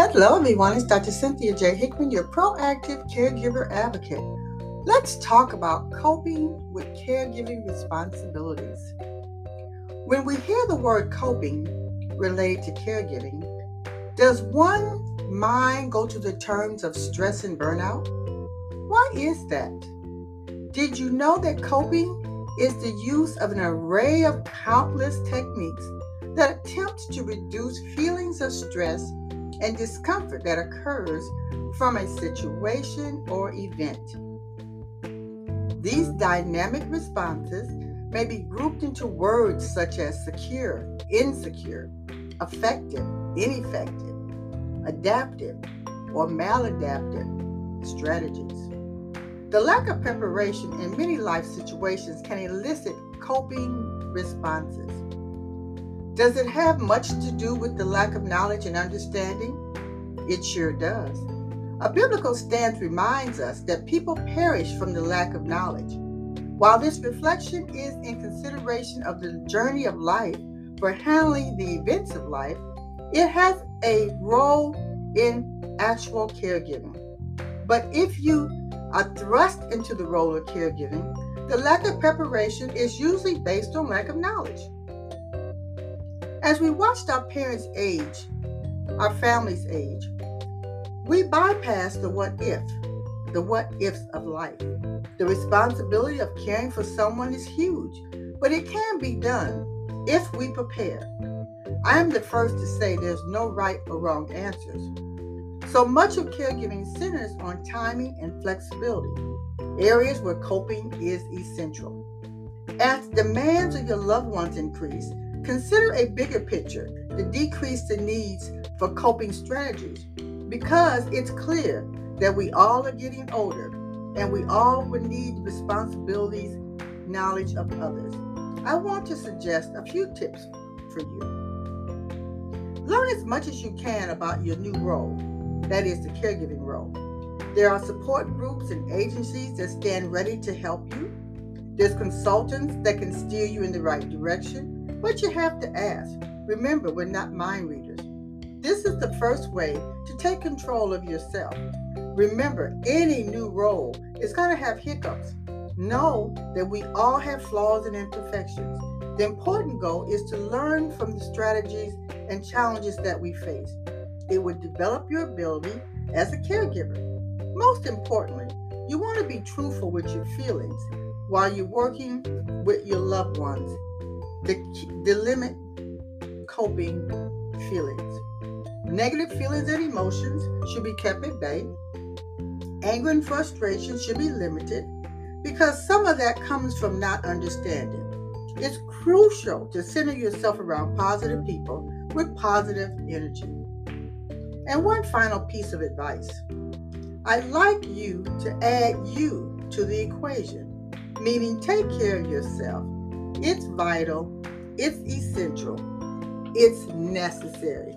Hello, everyone. It's Dr. Cynthia J. Hickman, your proactive caregiver advocate. Let's talk about coping with caregiving responsibilities. When we hear the word coping related to caregiving, does one mind go to the terms of stress and burnout? Why is that? Did you know that coping is the use of an array of countless techniques that attempt to reduce feelings of stress and discomfort that occurs from a situation or event. These dynamic responses may be grouped into words such as secure, insecure, effective, ineffective, adaptive, or maladaptive strategies. The lack of preparation in many life situations can elicit coping responses. Does it have much to do with the lack of knowledge and understanding? It sure does. A biblical stance reminds us that people perish from the lack of knowledge. While this reflection is in consideration of the journey of life for handling the events of life, it has a role in actual caregiving. But if you are thrust into the role of caregiving, the lack of preparation is usually based on lack of knowledge. As we watched our parents age, our families age, we bypass the what if, the what ifs of life. The responsibility of caring for someone is huge, but it can be done if we prepare. I am the first to say there's no right or wrong answers. So much of caregiving centers on timing and flexibility, areas where coping is essential. As demands of your loved ones increase, Consider a bigger picture to decrease the needs for coping strategies because it's clear that we all are getting older and we all will need responsibilities, knowledge of others. I want to suggest a few tips for you. Learn as much as you can about your new role, that is, the caregiving role. There are support groups and agencies that stand ready to help you. There's consultants that can steer you in the right direction. But you have to ask. Remember, we're not mind readers. This is the first way to take control of yourself. Remember, any new role is going to have hiccups. Know that we all have flaws and imperfections. The important goal is to learn from the strategies and challenges that we face. It would develop your ability as a caregiver. Most importantly, you want to be truthful with your feelings while you're working with your loved ones the, the limit coping feelings. Negative feelings and emotions should be kept at bay. Anger and frustration should be limited because some of that comes from not understanding. It's crucial to center yourself around positive people with positive energy. And one final piece of advice I'd like you to add you to the equation, meaning take care of yourself it's vital, it's essential, it's necessary.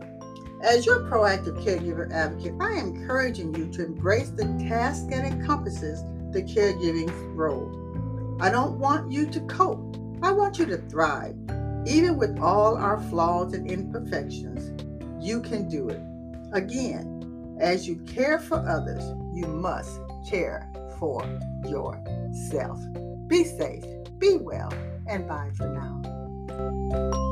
As your proactive caregiver advocate, I am encouraging you to embrace the task that encompasses the caregiving role. I don't want you to cope, I want you to thrive. Even with all our flaws and imperfections, you can do it. Again, as you care for others, you must care for yourself. Be safe, be well, and bye for now.